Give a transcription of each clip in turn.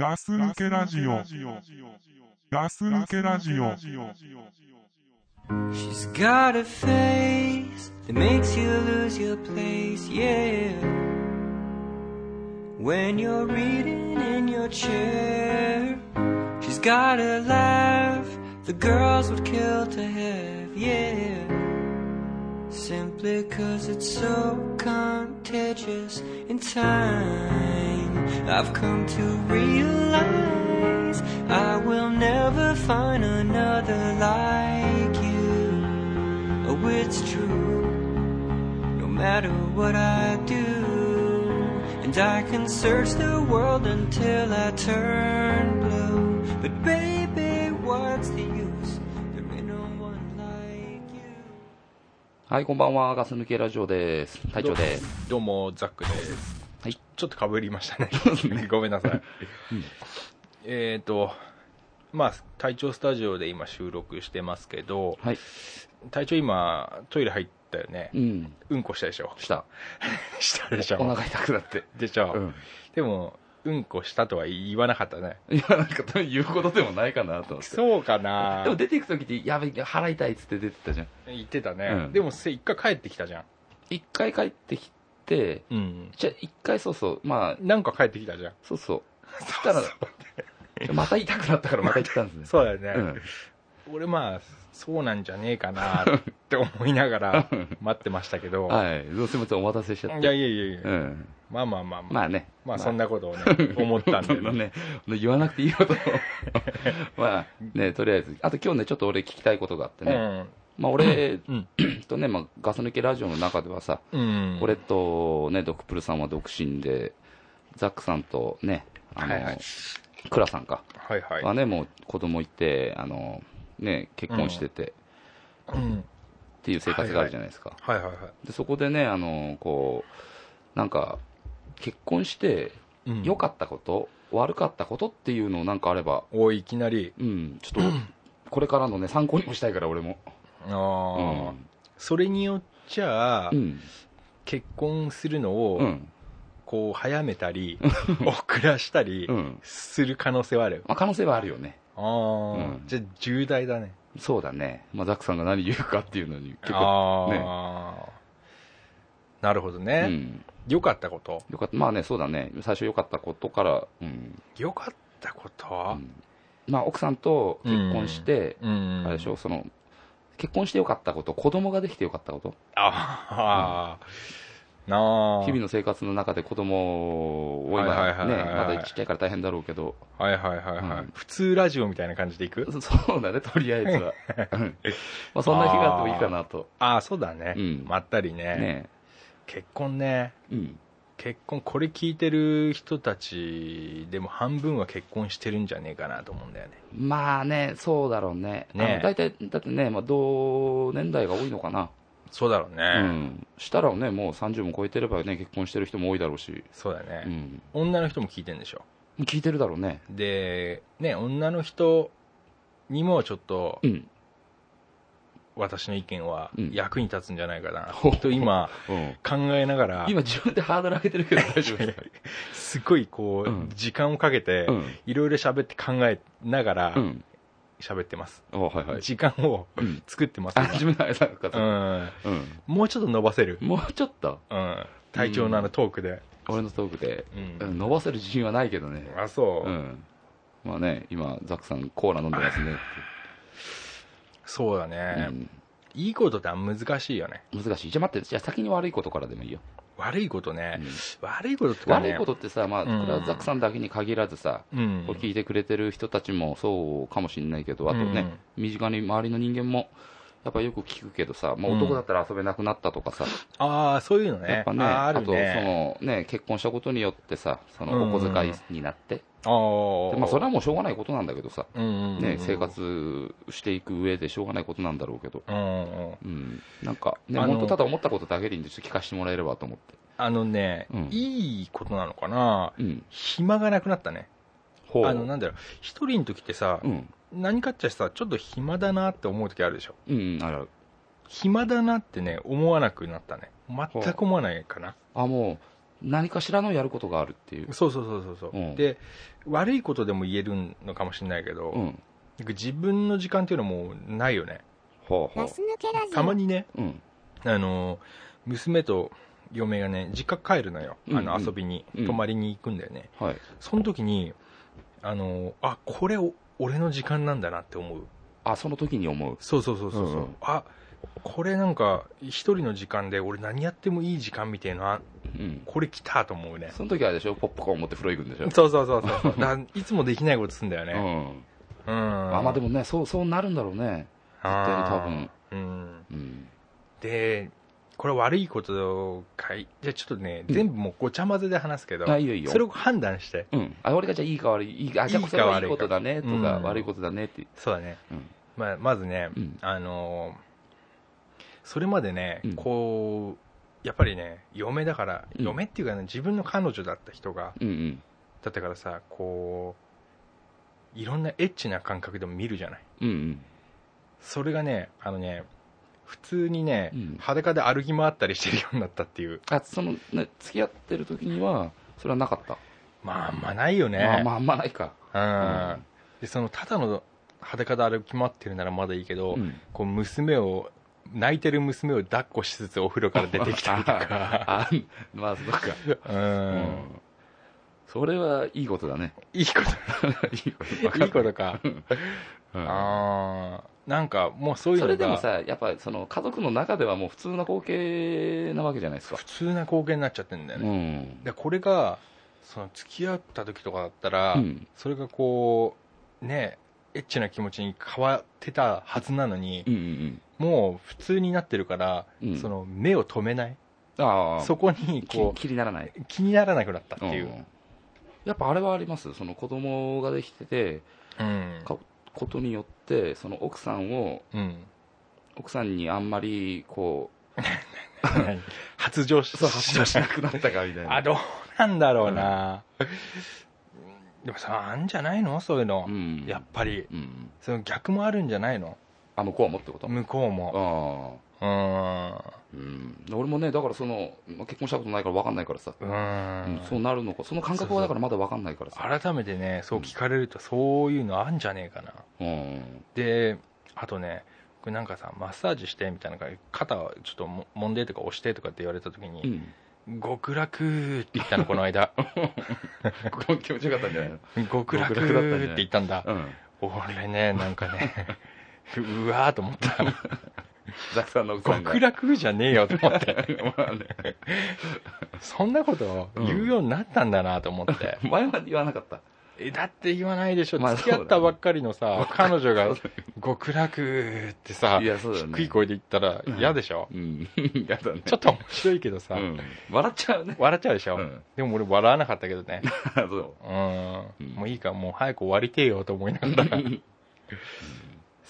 ガス抜けラジオ。ガス抜けラジオ。 She's got a face that makes you lose your place, yeah. When you're reading in your chair, she's got a laugh the girls would kill to have, yeah. Simply cause it's so contagious in time. I've come to realize I will never find another like you. Oh, it's true. No matter what I do, and I can search the world until I turn blue. But baby, what's the use? There ain't no one like you. はい、こんばんは。ガス抜けラジオです。隊長です。どうも、ザックです。 はいちょっとかぶりました ね。ごめんなさい。えっと、まあ、隊長スタジオで今収録してますけど、はい。隊長今、トイレ入ったよねう。ん。うんこしたでしょ。した。したでしょ。お腹痛くなって。でしょ。うん。でも、うんこしたとは言わなかったね。いや、なんか言うことでもないかなと思って。そうかなでも出ていくときって、やべ、腹痛いっつって出てたじゃん。言ってたね。うんでも、せ一回帰ってきたじゃん。一回帰ってきて、うん。じゃあ一回そうそう、まあ、なんか帰ってきたじゃん。そうそう。そしたら、また痛くなったからまた行ったんですね。そうだよね。うん。俺まあ、そうなんじゃねえかなって思いながら待ってましたけど、はい。どうすみません、お待たせしちゃって。いやいやいやいや、うん。まあまあまあまあ、まあね。まあそんなことをね、思ったんでそんなね、言わなくていいことを。まあね、とりあえず。あと今日ね、ちょっと俺聞きたいことがあってね。まあ俺うん。とね、まあガス抜けラジオの中ではさ、うん。俺とね、ドクプルさんは独身で、ザックさんとね、あの、はいはいクラさんか、はいはい。はね、もう子供いて、あの、ね、結婚してて、うん。っていう生活があるじゃないですか。はいはいはい。でそこでね、あの、こう、なんか、結婚して、うん良かったこと、悪かったことっていうのをなんかあれば、おい、いきなり、うん、ちょっと、これからのね、参考にもしたいから、俺も。ああ、それによっちゃ、うん。結婚するのうを、ん。こう、早めたり、遅らしたりう、ん。する可能性はある。まあ、可能性はあるよね。ああ、うんじゃあ重大だね。そうだね。まあ、ザックさんが何言うかっていうのに結構、ああ、なるほどうね。ん。良かったこと？よかった。まあね、そうだね。最初良かったことから、うん。良かったこと？うんまあ、奥さんと結婚して、うん。あれでしょ、その、結婚してよかったこと、子供ができてよかったこと、ああ、なあ。日々の生活の中で子供を今、はいはいはいね、まだちっちゃいから大変だろうけど、はいはいはいはい、うん。普通ラジオみたいな感じでいく？そ そうだね、とりあえずは。うん。まあ、そんな日があってもいいかなと。ああ、そうだね。うん。まったりね。ね。結婚ね。うん。結婚、これ聞いてる人たちでも半分は結婚してるんじゃねえかなと思うんだよね。まあね、そうだろうね。ね大体、だってね、まあ、同年代が多いのかな。そうだろううね。ん。したらね、もう30も超えてればね、結婚してる人も多いだろうし。そうだね、うん。女の人も聞いてんでしょ？聞いてるだろうね。で、ね、女の人にもちょっとうん。私の意見はうん役に立つんじゃないかなほうと今うん。考えながら、今自分でハードル上げてるけど大丈夫ですかすごいこう時間をかけてう、ん。いろいろ喋って考えながらうん。喋ってます。あはいはい。時間をうん。作ってます、自分の間かうと。ん。うん。もうちょっと伸ばせる。もうちょっと、うん。体調のあのトークで。俺のトークで、伸ばせる自信はないけどね。あ、そうう。ん。まあね、今、ザックさんコーラ飲んでますね。そうだうね。ん。いいことって難しいよね。難しい。じゃあ待って、じゃあ先に悪いことからでもいいよ。悪いことねうん。悪いことってかね。悪いことってさ、まあ、うんこれはザックさんだけに限らずさ、うんこれ聞いてくれてる人たちもそうかもしれないけど、あとね、身近に周りの人間も、やっぱよく聞くけどさ、まあ、うん男だったら遊べなくなったとかさ、ああ、そういうのね。やっぱね、あーああと、そ。のね、結婚したことによってさ、そのうんお小遣いになって、ああ。でまあ、それはもうしょうがないことなんだけどさ、うんうんうんね、生。活していく上でしょうがないことなんだろうけど、うんうん。うん、なんか、ね、本当ただ思ったことだけでいいんで、ちょっと聞かせてもらえればと思って。あのねうん、いいことなのかなうん。暇がなくなったね。あの、なんだろう、一人の時ってさう、ん。何かっちゃさ、ちょっと暇だなって思う時あるでしょ。うん、ある。暇だなってね、思わなくなったね。全く思わないかな。あ、もう、何かしらのやることがあるっていう。そうそうそうそうそう、うんで悪いことでも言えるのかもしれないけど、うん。自分の時間っていうのもないよねほうほう。たまにねうん。あの娘と嫁がね実家帰るのよ、あのうんうん遊びに、うん泊まりに行くんだよねはい。その時にあのあこれお俺の時間なんだなって思うあ、その時に思う。そうそうそうそうそう、うんうんあこれなんか一人の時間で俺何やってもいい時間みたいなうん。これ来たと思うねその時はでしょ？ポップコーン持って風呂行くんでしょ？そうそうそうそうだいつもできないことすんだようねん。うん、あ、まあでもね、そう、そうなるんだろうね。絶対に多分。うんうん。でこれ悪いことかい？じゃあちょっとね、うん。全部もうごちゃ混ぜで話すけどあいいよいいよ。それを判断して。うん。あ、俺がじゃあいいか悪い、いいか、あ、じゃあいいかそれはい悪いかいことだね、とか、うん。悪いことだねって。そうだね、うん。まあ、まずね、うん。あのーそれまでね、うん。こうやっぱりね嫁だから、うん。嫁っていうかね自分の彼女だった人がうんうん。だったからさこういろんなエッチな感覚でも見るじゃない。うんうん。それがねあのね普通にね、うん裸で歩き回ったりしてるようになったっていうあ、その、ね、付き合ってる時には、それはなかった？まああんまないよねまあまあ、あんまないか。うんでそのただの裸で歩き回ってるならまだいいけど、うん。こう娘を泣いてる娘を抱っこしつつお風呂から出てきたりとか あ、まあ、そっか。ううんん。それはいいことだね。いいこ いいこと。といいことかうんああなんかもうそういうそのがれでもさ、やっぱその家族の中ではもう普通な光景なわけじゃないですか普。通な光景になっちゃってるんだようね、ん。でこれがその付き合った時とかだったら、うん。それがこうねエッチな気持ちに変わってたはずなのにう、んうんもう普通になってるから、うんその目を止めないうん。ああ。そこにきこ気にならない。う気にならなくなったっていう、んやっぱあれはあります？その子供ができてて、うんかことによって、その奥さんを、うん、奥さんにあんまり、こう、発情しそう、発情しなくなったかみたいな。あどうなんだろうな、でもさあんじゃないの？そういうの、うん。やっぱり。うん。その逆もあるんじゃないの？あ、向こうもってこと？向こうも。ああ。ううん。俺もね、だからその、まあ結婚したことないから分かんないからさ。んううんんそうなるのか。その感覚はだからまだ分かんないからさ。改めてねそう聞かれるとそういうのあんじゃねえかなうん。であとねこれなんかさマッサージしてみたいな感じで肩をちょっとも揉んでとか押してとかって言われた時うにん。「極楽」って言ったのこの間気持ちよかったんじゃないの「極楽」って言ったんだうん。俺ねなんかね うわーと思った ザクさんの奥さんが。極楽じゃねえよと思って まあね。そんなことを言うようになったんだなと思って、前は言わなかった。えだって言わないでしょ、まあ付き合ったばっかりのさ、彼女が極楽ってさいや、そうだね。低い声で言ったら嫌でしょ、うん。やだね。ちょっと面白いけどさ、うん。笑っちゃうね。笑っちゃうでしょ、うんでも俺笑わなかったけどねそう。うん、うんもういいからもう早く終わりてえよと思いながら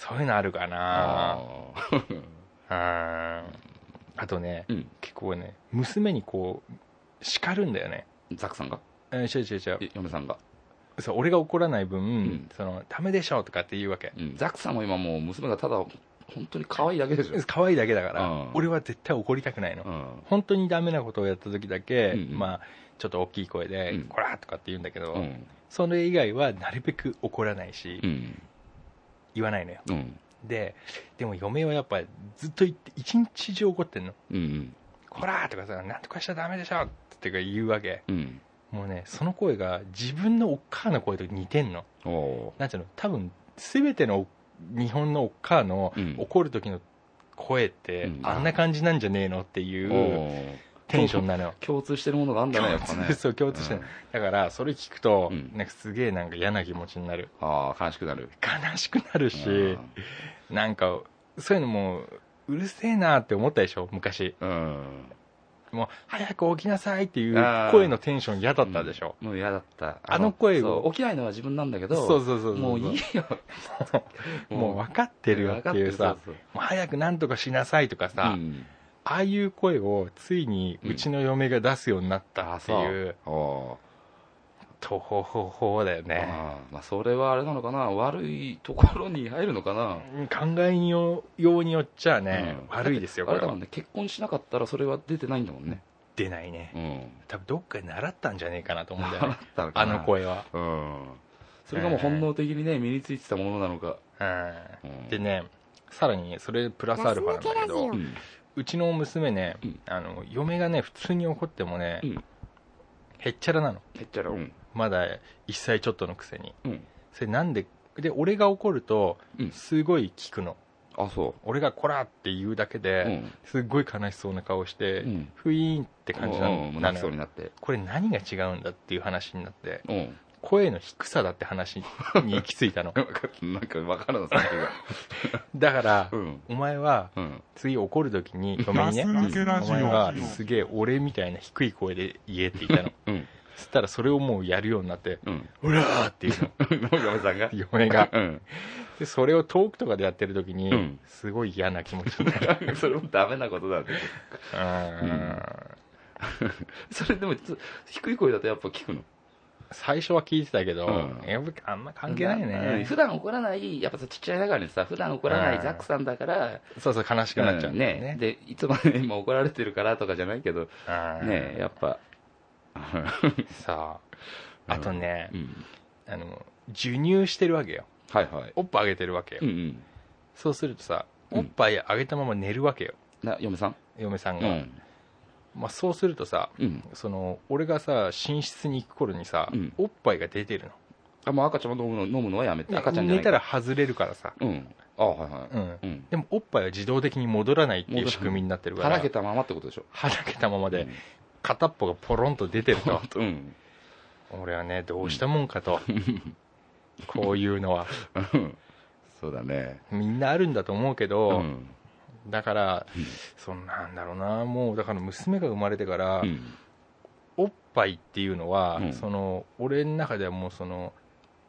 そういうのあるかなあうんあとね、うん結構ね娘にこう叱るんだよねーザクさんが？えー違う違う違うえ嫁さんが？そう俺が怒らない分、んそのダメでしょとかって言うわけうん。ザクさんも今もう娘がただ、本当に可愛いだけでしょ。可愛いだけだから、うん俺は絶対怒りたくないの、うん。本当にダメなことをやった時だけ、うんまあちょっと大きい声でうん「こら!」とかって言うんだけど、うん。それ以外はなるべく怒らないし、うん。言わないのようん。ででも嫁はやっぱずっと言って一日中怒ってんのうん。「こら!」とかさ「なんとかしちゃダメでしょ!」ってか言うわけうん。もうねその声が自分のおっかあの声と似てんのおなんていうの？多分全ての日本のおっかあのうん怒る時の声って、うんあんな感じなんじゃねえのっていーうおテンションなのよ。共通してるものがあんだね、やっぱね。そう共通してる、だからそれ聞くと、うん。なんかすげえなんか嫌な気持ちになる。ああ、悲しくなる。悲しくなるし、なんかそういうのもうるせえなって思ったでしょ昔。うん。もう早く起きなさいっていう声のテンション嫌だったでしょ、もう嫌だった。あの声起きないのは自分なんだけど、そうそうそうそうもういいよ。もう分かってるよっていうさもう早くなんとかしなさいとかさ、うんああいう声をついにうちの嫁が出すようになったっていう、おとほほほだよーね。あーまあ、それはあれなのかな、悪いところに入るのかな。考えようによっちゃね、うん。悪いですよこれはあれだもんね、結婚しなかったらそれは出てないんだもんね。出ないね。うん。多分どっかで習ったんじゃねえかなと思うんだよね。習ったのかあなの声は、うん。それがもう本能的にね身についてたものなのか。うん。うんでねさらにねそれプラスアルファなんだけどうんうちの娘ね、うん。あの嫁がね普通に怒ってもね、うん。へっちゃらなの。へっちゃらうん。まだ1歳ちょっとのくせに。うん。それなんでで俺が怒るとうん。すごい聞くの。あそ俺が「こら!」って言うだけううで、ん。すっごい悲しそうな顔して、うん。ふいーんって感じなうん。のもう泣きそうになって。これ何が違うんだっていう話になって。うん声の低さだって話に行き着いたの。なんかなんか分かるのさっきがだから、うん。お前はうん。次怒る時に嫁にね。お前はすげえ俺みたいな低い声で言えって言ったの。うん。そしたらそれをもうやるようになってうん「ほら!」っていうの。嫁さんが？嫁が。うん。でそれを遠くとかでやってる時に、うん。すごい嫌な気持ちになる。それもダメなことなんでうん。それでもつ低い声だとやっぱ聞くの？最初は聞いてたけど、うん。あんま関係ないうん。ね普段怒らないやっぱさちっちゃいながらにさ普段怒らないザックさんだからそうそう悲しくなっちゃう。ね。ね,、でいつもね 今怒られてるからとかじゃないけどうんねやっぱ。さああとね、うん。あの授乳してるわけよ。はいはい。おっぱいあげてるわけよ、うんうん。そうするとさうん。おっぱいあげたまま寝るわけよ。な嫁さん？嫁さんが、うんまあ、そうするとさうん。その俺がさ寝室に行く頃にさ、うん。おっぱいが出てるあもう赤ちゃんも飲むの飲むのはやめて。の赤ちゃんじゃない寝たら外れるからさ、うん。あはいはい。うん、うん。でもおっぱいは自動的に戻らないっていう仕組みになってるから。はけたままってことでしょ。はけたままで片っぽがポロンと出てると。うん。俺はねどうしたもんかと、こういうのは。う んそうだね。みんなあるんだと思うけど、うんだから、うん。そんなんだろうな。もうだから娘が生まれてから、うん。おっぱいっていうのは、うん。その俺の中ではもうその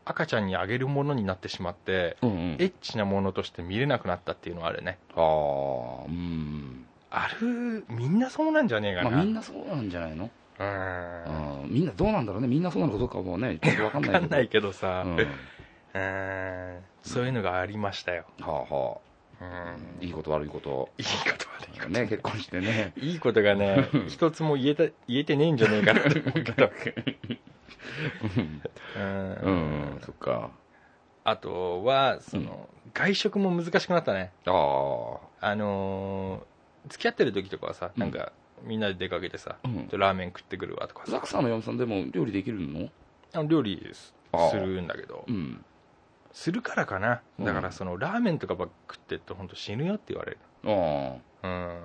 赤ちゃんにあげるものになってしまって、うんうん。エッチなものとして見れなくなったっていうのはあるね。ああうん。あるみんなそうなんじゃねえかな、まあみんなそうなんじゃないの？うん。うん。みんなどうなんだろうね。みんなそうなのかどうかはもうねちょっと分かんないけど。ないけどさ、うん。うん。そういうのがありましたよ、はあはうんあいいこと悪いこと。いいこと悪いこと。ね結婚してね。いいことがね一つも言えた言えてねえんじゃねえか。なと思うけどうん。うんそっか。あとはその、外食も難しくなったね。あああのー付き合ってる時とかはさうん。なんか、みんなで出かけてさ、うん。ラーメン食ってくるわとかさ。ザックさんの嫁さんでも料理できるの？料理するんだけど。うんするからかな。うん。だからそのラーメンとかばっか食ってると本当死ぬよって言われる。ああ。うん。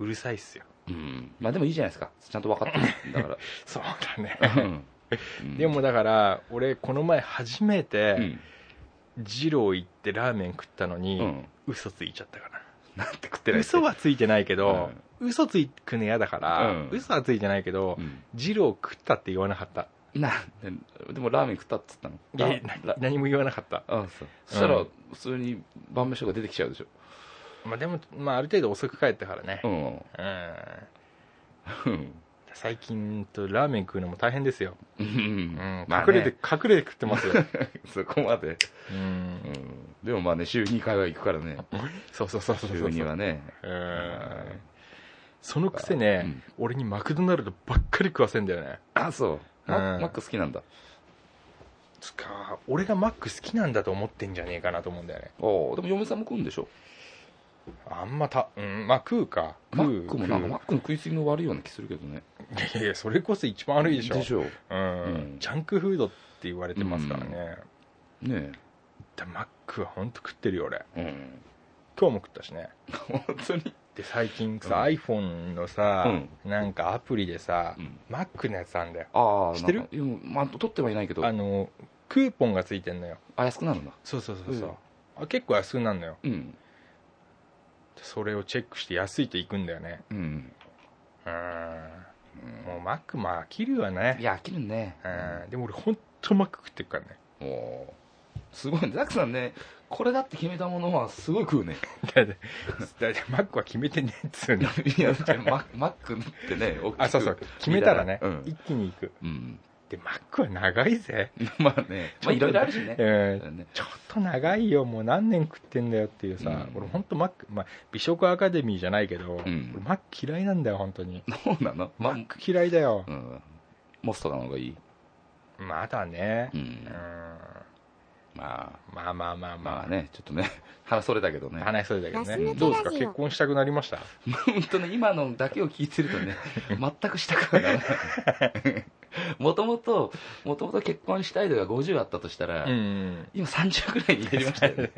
うるさいっすよ。うん。まあでもいいじゃないですか。ちゃんと分かってる。ん だかそうだね。らうん。うん。でもだから俺この前初めうてん。二郎行ってラーメン食ったのに、うん。嘘ついちゃったかな。なんて食ってない嘘はついてないけど、嘘つくの嫌だから、うん。嘘はついてないけど、うん。二郎食ったって言わなかったなでもラーメン食ったっつったの。いや何も言わなかった、ああそう。そしたらうん普通に晩飯とか出てきちゃうでしょ。まあ、でも、まあ、ある程度遅く帰ったからね、うん。うん。うん最近とラーメン食うのも大変ですよ、うん。隠れて隠れて食ってますよ、そこまで。うん。うん。でもまあね週2回は行くからね。そうそうそうそう週そう。2はね。うん。そのくせね、うん。俺にマクドナルドばっかり食わせんだよね。あそうマック好きなんだ。つか俺がマック好きなんだと思ってんじゃねえかなと思うんだよね。おでも嫁さんも食うんでしょ？あんまたうんまあ食うか。マ食うックもなんかマックの食いすぎの悪いような気するけどね。いやいやそれこそ一番悪いでしょ。でしょ。うん。うん。ジャンクフードって言われてますからね、ねでマックは本当食ってるよ俺。えうん。今日も食ったしね。本当に？で最近さ、うん。iPhone のさ、なんかアプリでさ、うん。マックのやつあんだよ。ああ知ってる？まあ取ってはいないけど。あのクーポンがついてんのよ。あ安くなるんだそうそうそうそう、うん。あ結構安くなるのよ。うん。でそれをチェックして安いと行くんだよね。うん。うん。もうマックも飽きるよね。いや飽きるね。うん。でも俺本当マック食ってるからね。おおすごいね。ザックさんねこれだって決めたものはすごい食うね。だってだってマックは決めてねえっつうの。いやマママックってね大きくあそうそう。決めたらね、うん。一気に行く。うん。でマックは長いぜ、まあね。まあいろいろあるしね。うん。ね。ちょっと長いよ。もう何年食ってんだよっていうさ、うん。俺本当マック、まあ、美食アカデミーじゃないけど、ん。俺マック嫌いなんだよ本当に。そうなの？まあマック嫌いだよ。う、ん。モストなのがいい？まだね。うん。うんまあ。まあまあまあままああねちょっとね 話それだけどね。話それだけどね。どうですか？結婚したくなりました？本当ね今のだけを聞いてるとね 全くしたくはならない。もともともともと結婚したい度が50あったとしたら、うん。今30ぐらいに減りましたよね。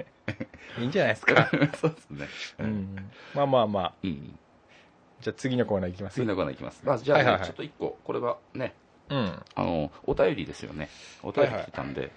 いいんじゃないですか、そうですね。うん、まあまあまあ。うん。じゃあ次のコーナーいきます？次のコーナーいきます、まあ、じゃあ、ねはいはいはい。ちょっと一個。これはねうん。あのお便りですよね。お便り来てたんで、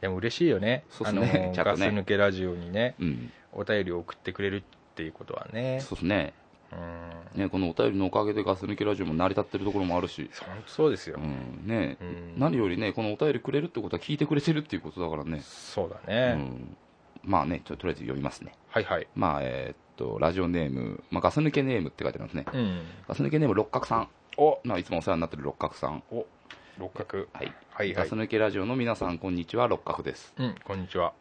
でも嬉しいよね。そうっすね。あのちゃんとね。ガス抜けラジオにねうん。お便りを送ってくれるっていうことはね。そうですね。うん。ねこのお便りのおかげでガス抜きラジオも成り立ってるところもあるし、本当そうですよ。う、ん。ね。うん。何よりねこのお便りくれるってことは聞いてくれてるっていうことだからね、そうだうね、ん、まあねちょっととりあえず読みますね。はいはい。まあえーっとラジオネーム、まあ、ガス抜けネームって書いてありますね。うん。ガス抜けネーム六角さん、お。まあ、いつもお世話になってる六角さん。お六角。はい、はいはい。ガス抜けラジオの皆さんこんにちは。六角です。うんこんにちは。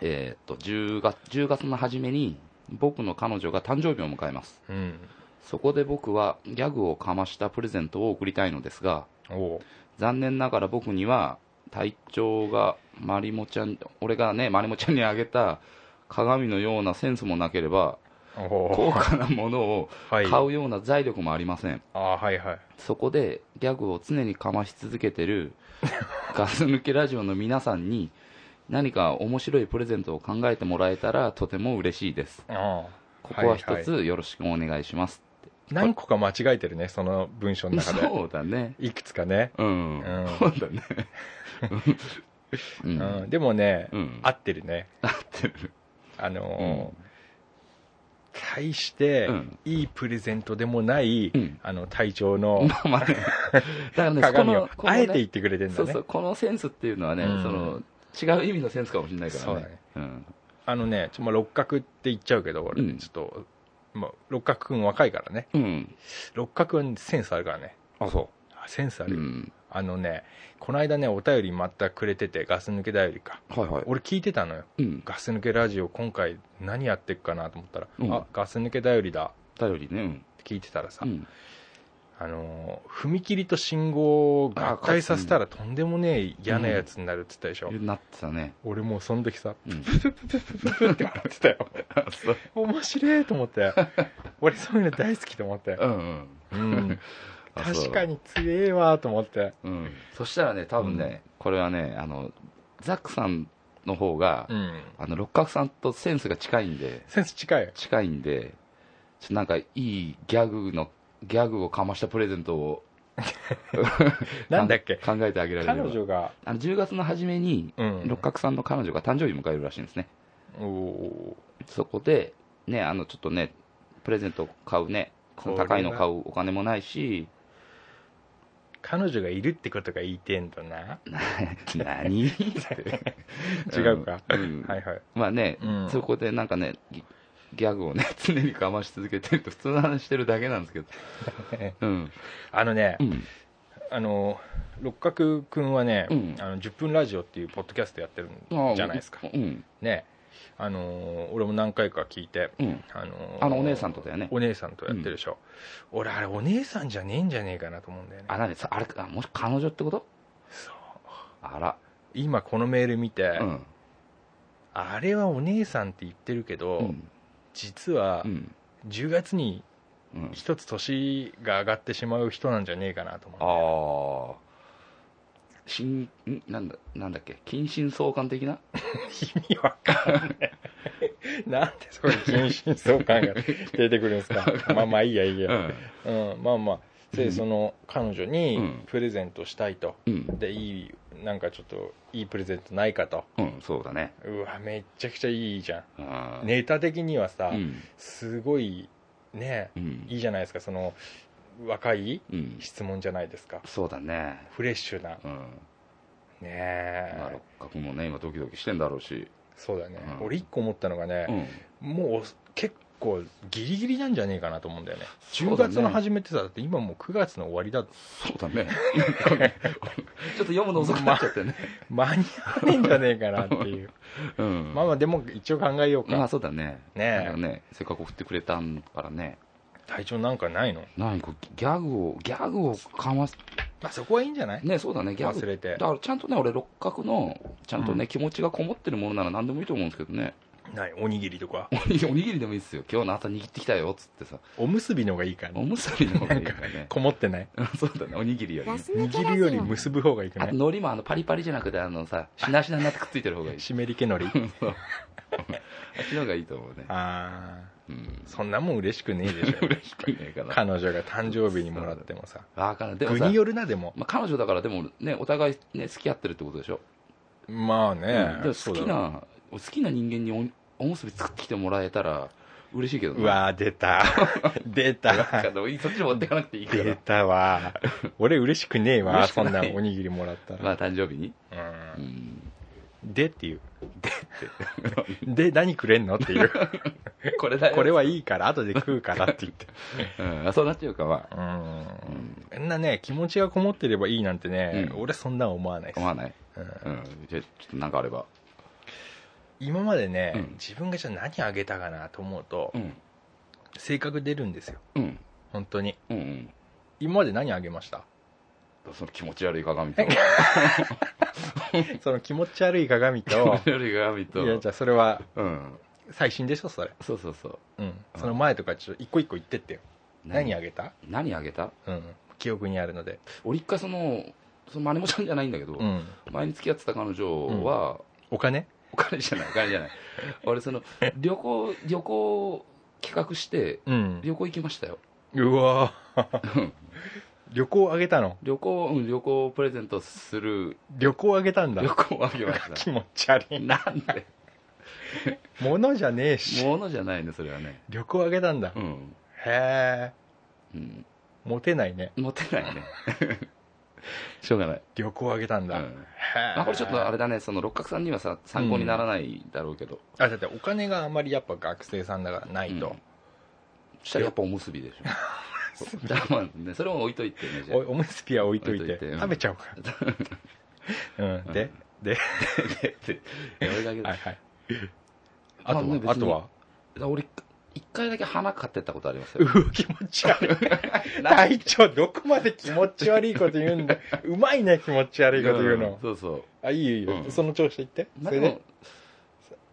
えーっと10月 ,10 月の初めに僕の彼女が誕生日を迎えます。うん。そこで僕はギャグをかましたプレゼントを送りたいのですがお残念ながら僕には体調がマリモちゃん俺がねマリモちゃんにあげた鏡のようなセンスもなければお高価なものをはい。買うような財力もありません。ああはいはい。そこでギャグを常にかまし続けてる ガス抜けラジオの皆さんに何か面白いプレゼントを考えてもらえたらとても嬉しいです。ああここは一はいつよろしくお願いします、何個か間違えてるねその文章の中で。そうだね。いくつかね、うん、うん。そうだね。う うん。ん、でもね、うん。合ってるね。合ってる。あのー大してうん。いいプレゼントでもない、うん。あの体調の まあまあね。だからね 鏡をあえて言ってくれてんだね。そうそうこのセンスっていうのはね、うん。その違う意味のセンスかもしれないからね。そうだね。うん。あのねちょ、まあ、六角って言っちゃうけど俺、うん。ちょっと、まあ、六角くん若いからね。うん。六角はセンスあるからね。あそあセンスあう、うる、ん、あのねこの間ねお便りまたくれててガス抜けだよりか。はいはい。俺聞いてたのよ。うん。ガス抜けラジオ今回何やってっかなと思ったら、うん。あガス抜けだよりだ。っ頼りねうん。て聞いてたらさ、うん。あのー踏切と信号を合体させたらとんでもねえ嫌なやつになるって言ったでしょ、なってたね。俺もうその時さうん。プププププって笑ってたよ。面白いと思って。俺そういうの大好きと思って。うんうん。うん確かに強えわと思って。うん。そしたらね多分ね、これはねあのザックさんの方が、うん。あの六角さんとセンスが近いんでセンス近いよ。近いんでちょなんかいいギャグのギャグをかましたプレゼントを なんだっけ？考えてあげられれば。彼女が。あの10月の初めに、うん。六角さんの彼女が誕生日を迎えるらしいんですね。そこでねあのちょっとねプレゼントを買うね高いの買うお金もないし彼女がいるってことが言いてえんだな？何？違うか、うん。はいはい。まあね、うん。そこでなんかねギギャグをね 常にかまし続けてると普通の話してるだけなんですけど。うん。あのね、うん。あの六角くんはね、うん。あの10分ラジオっていうポッドキャストやってるんじゃないですか。うん。ねあの俺も何回か聞いてうん。あのあのお姉さんとだよね。お姉さんとやってるでしょ、俺あれお姉さんじゃねえんじゃねえかなと思うんだよね。あ何さあれあもし彼女ってこと？そう。あら。今このメール見て、うん。あれはお姉さんって言ってるけど、うん。実はうん。10月にうん。一つ年が上がってしまう人なんじゃねえかなと思うああ新んなんだなんだっけ？近親相関的な？意味わかんない。なんでそこに近親相関が出てくるんですか？まあまあいいやいいや、うん。まあまあ。でその彼女にうん。プレゼントしたいと、うん。でいいなんかちょっといいプレゼントないかと。うんそうだね。うわめっちゃくちゃいいじゃん。ネタ的にはさ、うん。すごいねうん。いいじゃないですか。その若いうん。質問じゃないですか。そうだね。フレッシュな。うん。ねえ。まあ六角もね今ドキドキしてんだろうし。そうだね、うん。俺一個思ったのがね、うん。もう結構ギリギリなんじゃねえかなと思うんだよね。10ね。月の初めってさだって今もう9月の終わりだそうだね。ちょっと読むの遅くなっちゃってね、間に合わねえんじゃねえかなっていう。うん。まあまあでも一応考えようか。まあそうだね。ねえ。ねせっかく送ってくれたんからね体調なんかないの？何こうギャグをギャグをかます。まあそこはいいんじゃない？ねそうだね。ギャグ。忘れて。だからちゃんとね俺六角のちゃんとね、うん。気持ちがこもってるものなら何でもいいと思うんですけどね。ない？おにぎりとか？お におにぎりでもいいですよ。今日の朝握ってきたよっつってさ。おむすびの方がいいから。ねおむすびの方がいいからね。こもってない？そうだね。おにぎりより。ね握るより結ぶ方がいいくあないと海苔もあのパリパリじゃなくてあのさしなしなになってくっついてる方がいい。湿り気のり。そう。あっちの方がいいと思うね。あうん。あそんなもん嬉しくねえでしょ。嬉しくねえかな彼女が誕生日にもらってもさ。わかんな。いでもさ具によるなでも。まあ、彼女だからでもねお互いね付き合ってるってことでしょ、まあね。うん。好きな好きな人間におおむすび作ってきてもらえたら嬉しいけどね。うわー出た。出た。そっち持っていかなくていいから。出たわ。俺嬉しくねえわそんないおにぎりもらったら。まあ誕生日に。ううんんでっていう。で何くれんのっていう。これだよ。これはいいから後で食うからって言って。うんあそうなっちゃうかはうん。んなね気持ちがこもってればいいなんてね、うん。俺そんなん思わない思わない。うん。うん。じゃあちょっとなんかあれば。今までね、うん。自分がじゃあ何あげたかなと思うと、うん。性格出るんですよ。うん。本当に。うんうん。今まで何あげました？その気持ち悪い鏡と。その気持ち悪い鏡気持とち悪い鏡と。いやじゃあそれはうん。最新でしょそれ。そうそうそう。うん。その前とかちょっと一個一個言ってってよ。何？あげた？何あげた？うん。記憶にあるので。俺一回そのそのマネモちゃんじゃないんだけど、うん。前に付き合ってた彼女は、お金？お金じゃない。お金じゃない。俺その旅行旅行企画してうん。旅行行きましたよ。うわー旅行あげたの？旅行うん旅行プレゼントする。旅行あげたんだ。旅行あげまし 気持ち悪い。たなんで？物じゃねえし。ものじゃないねそれはね。旅行あげたんだ。うん、へえ。うん、モテないね。モテないね。しょうがない、旅行あげたんだ、うん。まあ、これちょっとあれだねその六角さんにはさ参考にならないだろうけど、あだってお金があまりやっぱ学生さんだからないと、うん。そしたらやっぱおむすびでしょ まあねそれも置いといてねじゃあ。おおむすびは置いといて。置いといて。うん。食べちゃおうか。うん。で、でで俺だけではいはい。あとは、まあね別にあとは？俺一回だけ花買ってったことありますうよわ気持ち悪い。隊長どこまで気持ち悪いこと言うんだ。うまいね気持ち悪いこと言うの、んそうそう。あいいよいいよ、うん。その調子で言って。それで？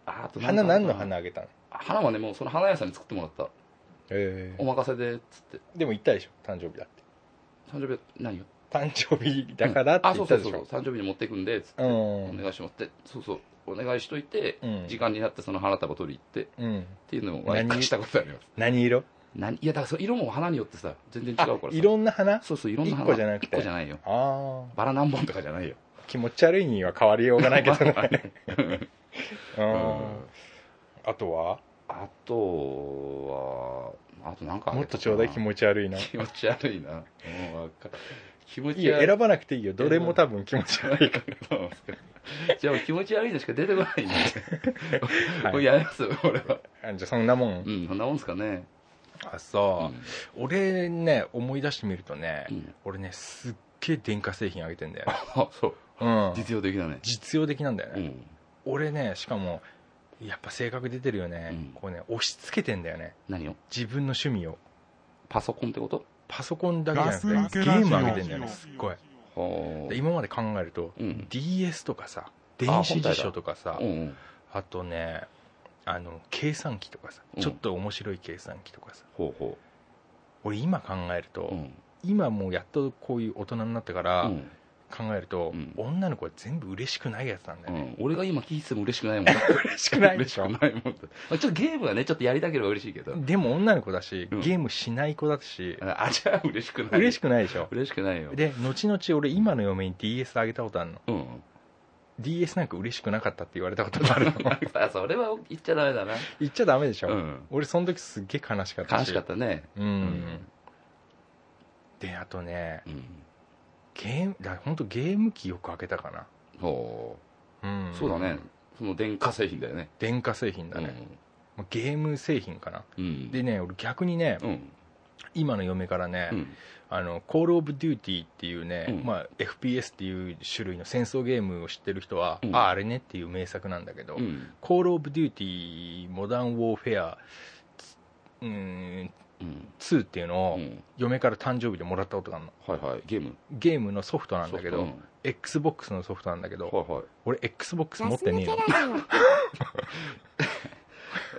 ああと花何の花花あげたの？花はねもうその花屋さんに作ってもらったえお任せでっつって。でも言ったでしょ誕生日だって。誕生日何よ。誕生日だからってあそうそう言ったでしょ。そう誕生日に持っていくんでつって。うん。お願いしますって。そうそう。お願いしといて、うん。時間になってその花束取り行ってっうん。ていうのを何？割したことあります。何色？何？いやだからその色も花によってさ全然違あうからさ。いろんな花？そうそういろんな花一個じゃなくて。一個じゃないよ。ああバラ何本とかじゃないよ。気持ち悪いには変わりようがないけどね。うん。あとは？あとはあとなんかあもったとちょうだい気持ち悪いな。気持ち悪いな。もうわか気持ち悪い選ばなくていいよ。どれも多分気持ち悪いかじゃあ気持ち悪いのしか出てこないんで、はい。もうやりますよ俺は。じゃあそんなもん。うんそんなもんすかね。あそう。俺ね思い出してみるとねうん。俺ねすっげえ電化製品あげてんだよね。あそう。うん。実用的だね。実用的なんだよね。うん。俺ねしかもやっぱ性格出てるよね。うん。こうね押し付けてんだよね。何を？自分の趣味を。パソコンってこと？パソコンだけじゃなくてゲームあげてんだよねすっごい。今まで考えると、うん。DS とかさ電子辞書とかさうんうん。あとねあの計算機とかさ、うん。ちょっと面白い計算機とかさ。ほうほ俺今考えると、ううん。今もうやっとこういう大人になってからうん考えると、うん。女の子は全部嬉しくないやつなんだよね、うん。俺が今聞いてても嬉しくないもん。嬉しくないで嬉ししょくないもん。まあちょっとゲームはねちょっとやりたければ嬉しいけど。でも女の子だし、うん。ゲームしない子だし、あじゃあ嬉しくない。嬉しくないでしょ？嬉しくないよ。で後々俺今の嫁に DS あげたことあるの。うん。DS なんか嬉しくなかったって言われたことがあるの。あそれは言っちゃダメだな。言っちゃダメでしょ、うん。俺その時すっげえ悲しかったし。悲しかったね。うん、うん。であとねうんゲームだ本当ゲーム機よくあげたかな。ほう。ん。うそうだね。その電化製品だよね。電化製品だね、うん。まあゲーム製品かな。うん。でね俺逆にね、うん。今の嫁からね、うん。あのコール・オブ・デューティーっていうね、うん。まあ、FPS っていう種類の戦争ゲームを知ってる人は、うん。ああれねっていう名作なんだけど、うん。コール・オブ・デューティーモダン・ウォーフェアうん2っていうのをうん。嫁から誕生日でもらったことがあるの。はいはい。ゲーム？ゲームのソフトなんだけど、そううん XBOX のソフトなんだけど、はいはい。俺 XBOX 持ってねえの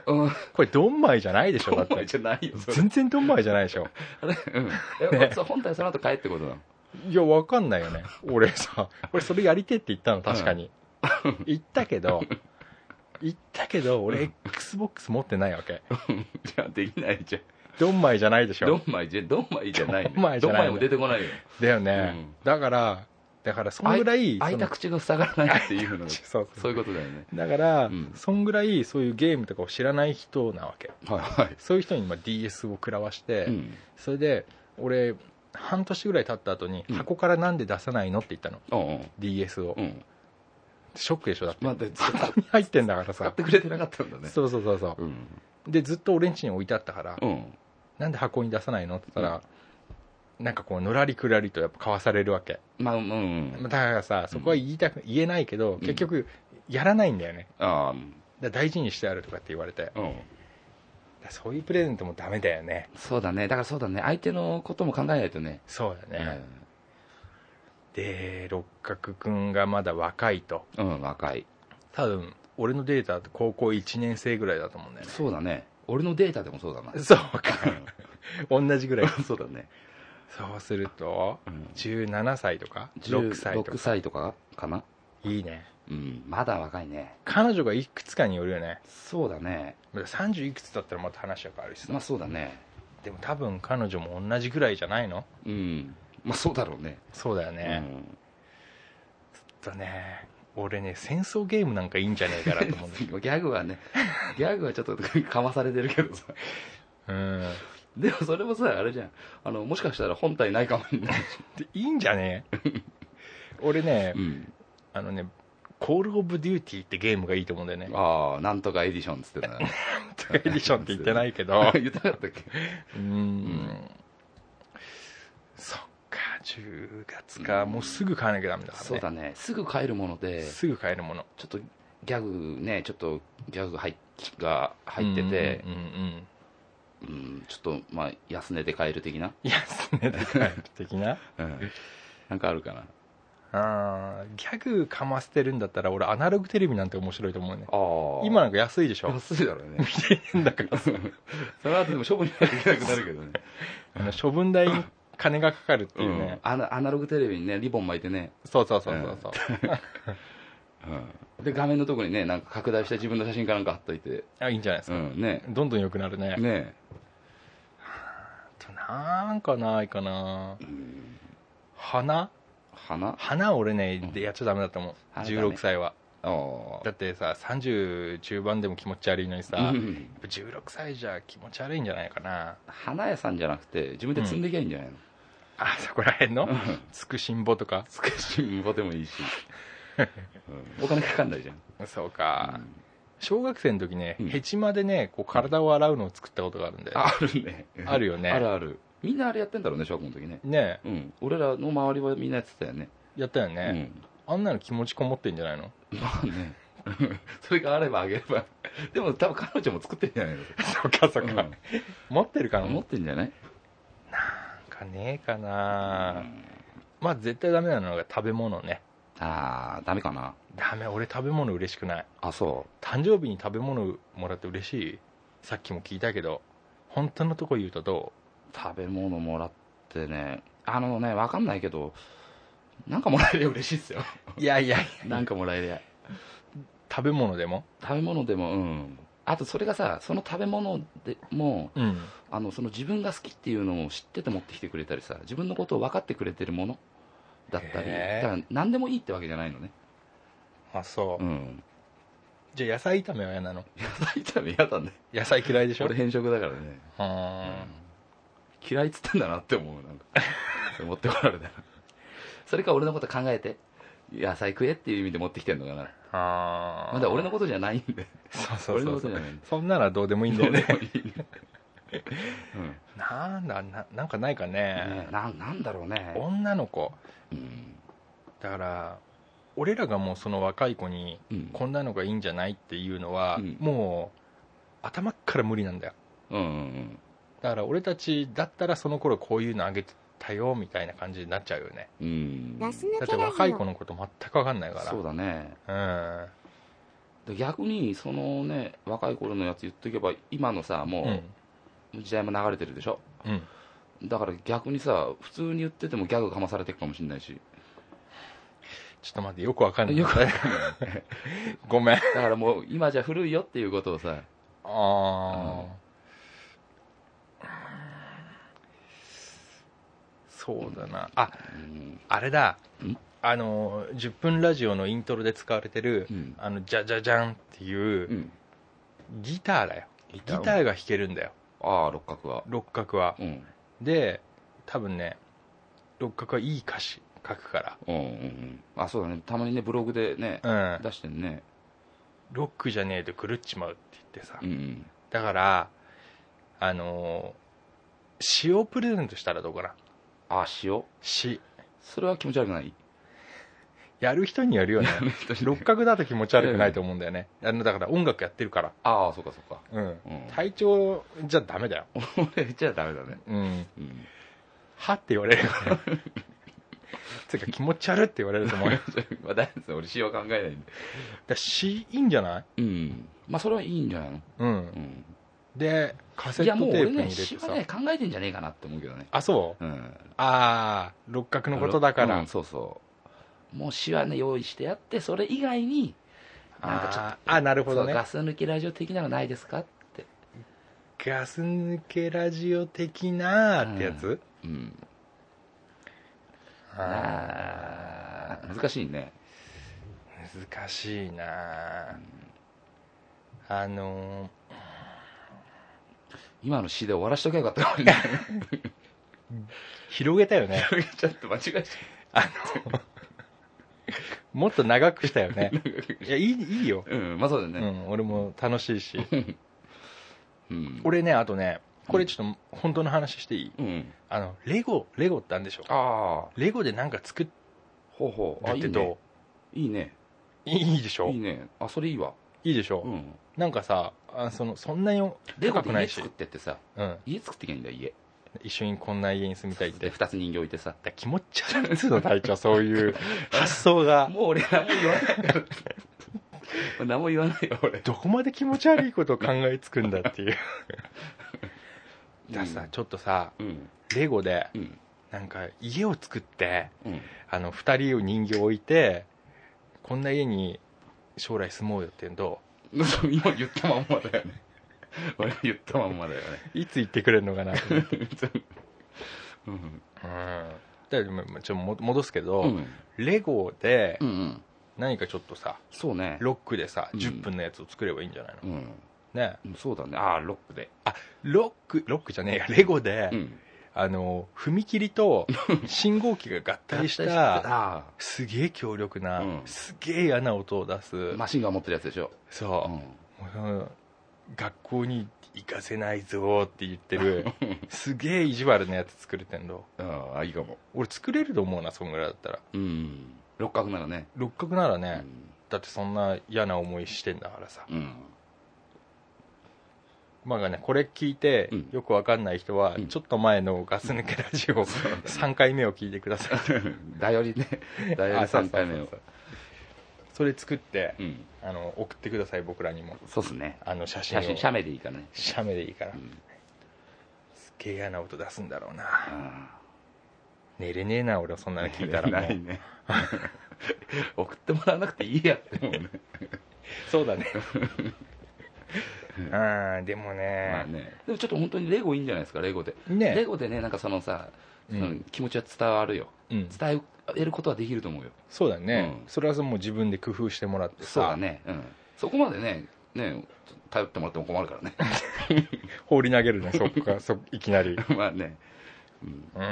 うん。これドンマイじゃないでしょだっドンマイてじゃないよそれ。全然ドンマイじゃないでしょ。あれ？うん。えそう本体その後帰ってことなの？いやわかんないよね。俺さ俺それやりてって言ったの確かに、言ったけど言ったけど俺 XBOX 持ってないわけ。じゃあできないじゃんドンマイじゃないでしょ。ドンマイじゃドンマイじゃないね。ドンマイじゃないね。ドンマイも出てこないよ。だよね、うん。だからだからそんぐらい開いた口が塞がらないっていうのが そうそういうことだよね。だから、うん。そんぐらいそういうゲームとかを知らない人なわけ。はいはい。そういう人にまあ DS を食らわして、うん。それで俺半年ぐらい経った後にうん。箱からなんで出さないのって言ったの、うんうん。DS を、うん。ショックでしょだって。まあで使ここに入ってんだからさ。ってくれてなかったんだね。そうそうそうそう。うん。でずっと俺ん家に置いてあったから、うんなんで箱に出さないのって言ったら、なんかこうのらりくらりとやっぱ買わされるわけ。まあうん。うんだからさそこは言いたく、言えないけど結局やらないんだよね。あだ大事にしてあるとかって言われて。うん。らそういうプレゼントもダメだよね。そうだね。だからそうだね。相手のことも考えないとね。そうだね、で六角くんがまだ若いと。うん、うん、若い。多分俺のデータって高校1年生ぐらいだと思うんだよね。そうだね俺のデータでもそうだな。そうか。同じぐらい。そうだね。そうするとうん。17歳とか？6歳と6か歳とかかな。いいね。うん。まだ若いね。彼女がいくつかによるよね。そうだね。30いくつだったらまた話は変わるしさ、まあそうだね。でも多分彼女も同じぐらいじゃないの？うん。まあそうだろうね。そうだよね、ちょっとね俺ね戦争ゲームなんかいいんじゃねえかなと思うんだうんギャグはねギャグはちょっとかまされてるけどさ。うん。でもそれもさあれじゃん。あのもしかしたら本体ないかもしれないいいんじゃね？え俺ね、うん。あのねコール・オブ・デューティーってゲームがいいと思うんだよね。ああなんとかエディションっつってたエディションって言ってないけど。言ってなかったっけ？うーん。そっか10月か、もうすぐ買わなきゃダメだからね。そうだね。すぐ買えるものですぐ買えるもの。ちょっとギャグねちょっとギャグ入っが入っててうんうんうんうん。ちょっとまあ安値で買える的な。安値で買える的な？うん。なんかあるかな。あーギャグかませてるんだったら俺アナログテレビなんて面白いと思うね。ああ今なんか安いでしょ？安いだろうね。だから その後でも処分しないといけなくなるけどね。あの処分代に金がかかるっていうね、アナアナログテレビにねリボン巻いてね、そうそうそうそうそう、で画面のとこにねなんか拡大した自分の写真かなんか貼っといて。あいいんじゃないですか、うんね。どんどん良くなるね。ね。あとなんかないかな。花花花俺ねでやっちゃダメだと思う、ね。16歳はだってさ30中盤でも気持ち悪いのにさ、うん。16歳じゃ気持ち悪いんじゃないかな。花屋さんじゃなくて自分で積んできゃいいんじゃないの、あそこら辺の？うん。つくしんぼとか？つくしんぼでもいいし、うん。お金かかんないじゃん、そうか、小学生の時ね、うん。ヘチマでねこう体を洗うのを作ったことがあるんで、あるね。あるよね。あるある。みんなあれやってんだろうね小学校の時ね。ね。うん。俺らの周りはみんなやってたよね。やったよね、あんなの気持ちこもってんじゃないの？うんまあね。それがあればあげれば。でも多分彼女も作ってんじゃないの？そっかそっか、うん。持ってるかな持ってんじゃない？なんかねえかな、まあ絶対ダメなのが食べ物ね。ああダメかな。ダメ。俺食べ物嬉しくない。あそ誕生日に食べ物もらって嬉しい？さっきも聞いたけど。本当のとこ言うとどう？食べ物もらってね。あのねわかんないけどなんかもらえりゃ嬉しいっすよ。ういやいや。なんかもらえりゃ。食べ物でも？食べ物でもうん。あとそれがさその食べ物でもうん。あのその自分が好きっていうのを知ってて持ってきてくれたりさ自分のことを分かってくれてるものだったりだから何でもいいってわけじゃないのね。あそう、うん。じゃあ野菜炒めは嫌なの？野菜炒め嫌だね。野菜嫌いでしょ？俺偏食だからね。あ嫌いっつってんだなって思うなんか。持ってこられたらそれか俺のこと考えて野菜食えっていう意味で持ってきてんのかな。あまだ俺のことじゃないんで。そうそうそう。そうことじゃないんで。そんならどうでもいいんだよね。どうん。なん。だななんかないかね。ねななんだろうね。女の子。うん。だから俺らがもうその若い子にうん。こんなのがいいんじゃないっていうのは、うん。もう頭っから無理なんだよ。うんうん。だから俺たちだったらその頃こういうのあげてたよみたいな感じになっちゃうよねうんだって若い子のこと全く分かんないからそうだねうん逆にそのね若い頃のやつ言っとけば今のさもう時代も流れてるでしょうんだから逆にさ普通に言っててもギャグかまされてるかもしれないしちょっと待ってよく分かんないよくわかんないごめんだからもう今じゃ古いよっていうことをさあそうだな。あうん。あれだ。ん？あの10分ラジオのイントロで使われてるうん。あのじゃじゃじゃんっていううん。ギターだよ。ギギターが弾けるんだよ。ああ六角は。六角は。うん。で多分ね六角はいい歌詞書くかうんうんうん。あそうだね。たまにねブログでねらうん。出してんね。ロックじゃねえと狂っちまうって言ってさ。うんうん。だからあのー詩をプレゼントしたらどうかなあ塩詩それは気持ち悪くない？やる人によるよね。六角だと気持ち悪くないと思うんだよね。あのだから音楽やってるから。ああそうかそうか。うん。うん。体調じゃダメだよ。俺じゃダメだね。うん。うん。はって言われるから。つうか気持ち悪って言われると思うよ。まあ大丈夫です俺塩考えないんで。ら詩いいんじゃない？うん。まあそれはいいんじゃないの？うん。うんでカセいやもうットテープに俺ね入れてさ、詩はね考えてんじゃねえかなって思うけどね。あそう？うん。ああ六角のことだから、うんそうそう。もう詩はね用意してやってそれ以外になんかちょっあーあなるほどね。ガス抜きラジオ的なのないですかって。ガス抜けラジオ的なってやつ、うん。ああー。難しいね。ー難しいなあ。の今の詩で終わらしとけばよかったかもねー広げたよね。ちょっと間違えちもっと長くしたよね。いやいいいいよ、ゃったうんまあそうだよね。うん、俺も楽しいし。うん。俺ねあとねこれちょっと本当の話していい？うん。あのレゴレゴってあるんでしょ？ああレゴでなんか作っほうほう。あいいてどねいいね。ういいいいでしょ？いいね。あそれいいわいいでしょ、うん。なんかさあそのそんなに高くないし。で家作ってってさうん、家作ってきゃいいんだ家。一緒にこんな家に住みたいって。で二つ人形置いてさ。気持ち悪いっつうの隊長。そういう発想が。もう俺何も言わない何も言わないよ俺 どこまで気持ち悪いことを考えつくんだっていう。だからさ、うん。ちょっとさうんレゴでうん。なんか家を作ってうん。あの2人を人形置いてこんな家に将来住もうよって言うと 今言ったまんまだよね。俺言ったまんまだよね。いつ言ってくれるのかなと思って。うん。うん。だからまあちょっとも戻すけど、うん。レゴで何かちょっとさそうね。ロックでさうん。10分のやつを作ればいいんじゃないの、うん。ね。そうだね。ああロックで。ロックロックじゃねえや。レゴで、うんあの踏切と信号機が合体したあすげえ強力な、うん。すげえ嫌な音を出す、あマシンガン持ってるやつでしょ。そう。う、ん。学校に行かせないぞって言ってる すげえ意地悪なやつ作れてんのああいいかも。俺作れると思うなそんぐらいだったら。うん。六角ならね。六角ならうね、ん。だってそんな嫌な思いしてんだからさ。うんまあねこれ聞いてうん。よくわかんない人は、うん。ちょっと前のガス抜けラジオ 3回目を聞いてください。だよりね。だより3回目を。あそれ作って、うん。あの送ってください僕らにも。そうっすね。あの写真を。写真写メでいいからね。写メでいいから、うん。すっげえ嫌な音出すんだろうな。あ寝れねえな俺そんなの聞いたらもないうね。送ってもらわなくていいやってもうね。そうだねああでもまあね,、ねでもちょっと本当にレゴいいんじゃないですかレゴで。ね。レゴでねなんかそのさ、うん。その気持ちは伝わるよ。うん、伝えることはできると思うよ。そうだね、うん。それはもう自分で工夫してもらってさ。そうだね。うん。そこまでねね頼ってもらっても困るからね。放り投げるねそっかそいきなり。まあねうん。う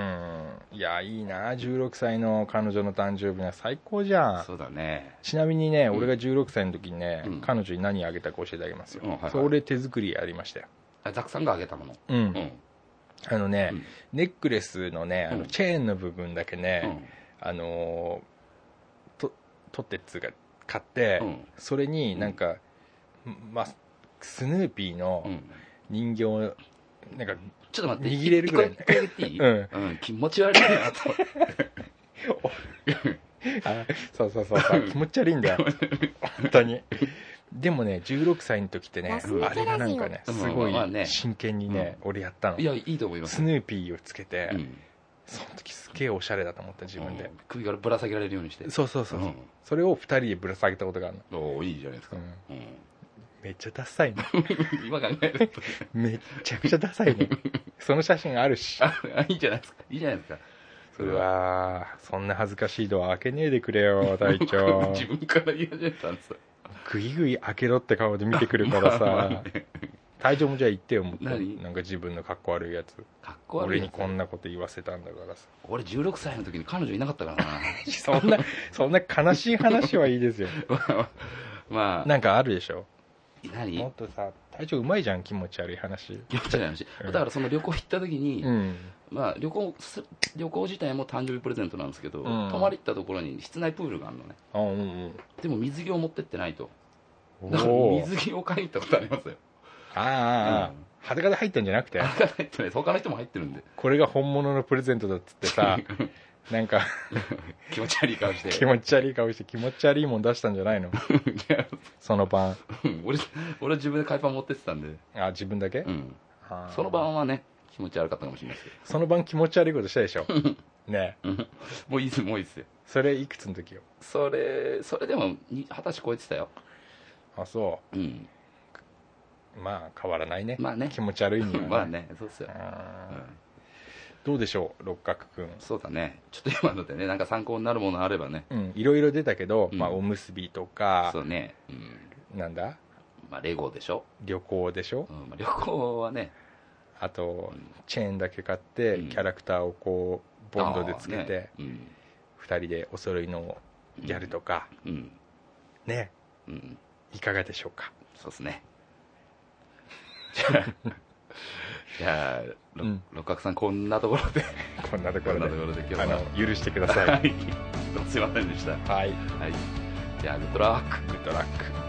ん。いやいいな。16歳の彼女の誕生日は最高じゃん。そうだね。ちなみにね、うん。俺が16歳の時にね、うん。彼女に何あげたか教えてあげますよ、うんはいはい。それ俺手作りやりましたよ。あザクさんがあげたもの。うん、うん。あのね、うん。ネックレスのねあのうん。チェーンの部分だけうね、ん。あのーと取ってっつうか買って、うん。それになんか、まあ、スヌーピーのうん。人形をなんかちょっと待って握れるぐらい一個一個言っていい？うん。うん気持ち悪いなと思って。あそうそうそうそう。気持ち悪いんだよ。本当に。でもね16歳の時ってねあれがなんかねうん。すごい真剣にね、俺やったの。いやいいと思います。スヌーピーをつけて、うん。その時すげえおしゃれだと思った自分で。うん、首からぶら下げられるようにして。そうそうそう、う。ん。それを2人でぶら下げたことがあるの、おおいいじゃないですか。うん。うんめっちゃダサいね。今考えると。めっちゃくちゃダサいね。その写真あるし。あいいじゃないですか。いいじゃないですか。それうはそんな恥ずかしいドア開けねえでくれよ隊長。自分から言い始めたんですよ。グイグイ開けろって顔で見てくるからまあまあさね。隊長もじゃあ言ってよもっと何？なんか自分のかっこ悪いやつ。かっこ悪い俺にこんなこと言わせたんだからさ。俺16歳の時に彼女いなかったからな。そんなそんな悲しい話はいいですよ。まあ。なんかあるでしょ？何？もっとさ隊長うまいじゃん気持ち悪い話。気持ち悪い話。うん。だからその旅行行った時に、うん。まあ旅行す旅行自体も誕生日プレゼントなんですけど、うん。泊まり行ったところに室内プールがあるのね。あうんでも水着を持ってってないと。うんだから水着を買いに行ったことありますよ。ああああうん。裸で入ったんじゃなくて。裸で入ってない。他の人も入ってるんで。これが本物のプレゼントだっつってさ なんか 気持ち悪い顔して。気持ち悪い顔して気持ち悪いもん出したんじゃないの？その晩。うん俺俺は自分で海パン持ってってたんで、あ自分だけ、うん、その晩はね気持ち悪かったかもしれないです。けその晩気持ち悪いことしたでしょ？ね。もういいですもういいですよ。それいくつの時よ？それそれでもに二十歳超えてたよ。あそう。ん。うまあ変わらないね。まあね。気持ち悪いには、まあねそうっすよ、どうでしょう六角くん。そうだね。ちょっと今のでねなんか参考になるものあればね。うんいろいろ出たけど、うん。まあおむすびとかそうね、うん。なんだ？まあ、レゴでしょ、旅行でしょ？うんまあ、旅行はね。あとうん。チェーンだけ買って、うん。キャラクターをこうボンドでつけて、あーね。うん。二人でお揃いのギャルとか、うん。ね。うん。いかがでしょうか？そうですね。じゃあ じゃあ、六角さん こんなところで。こんなところで。今日は。許してください。はい。すいませんでした。はい。はい。じゃあグッドラック。グッドラック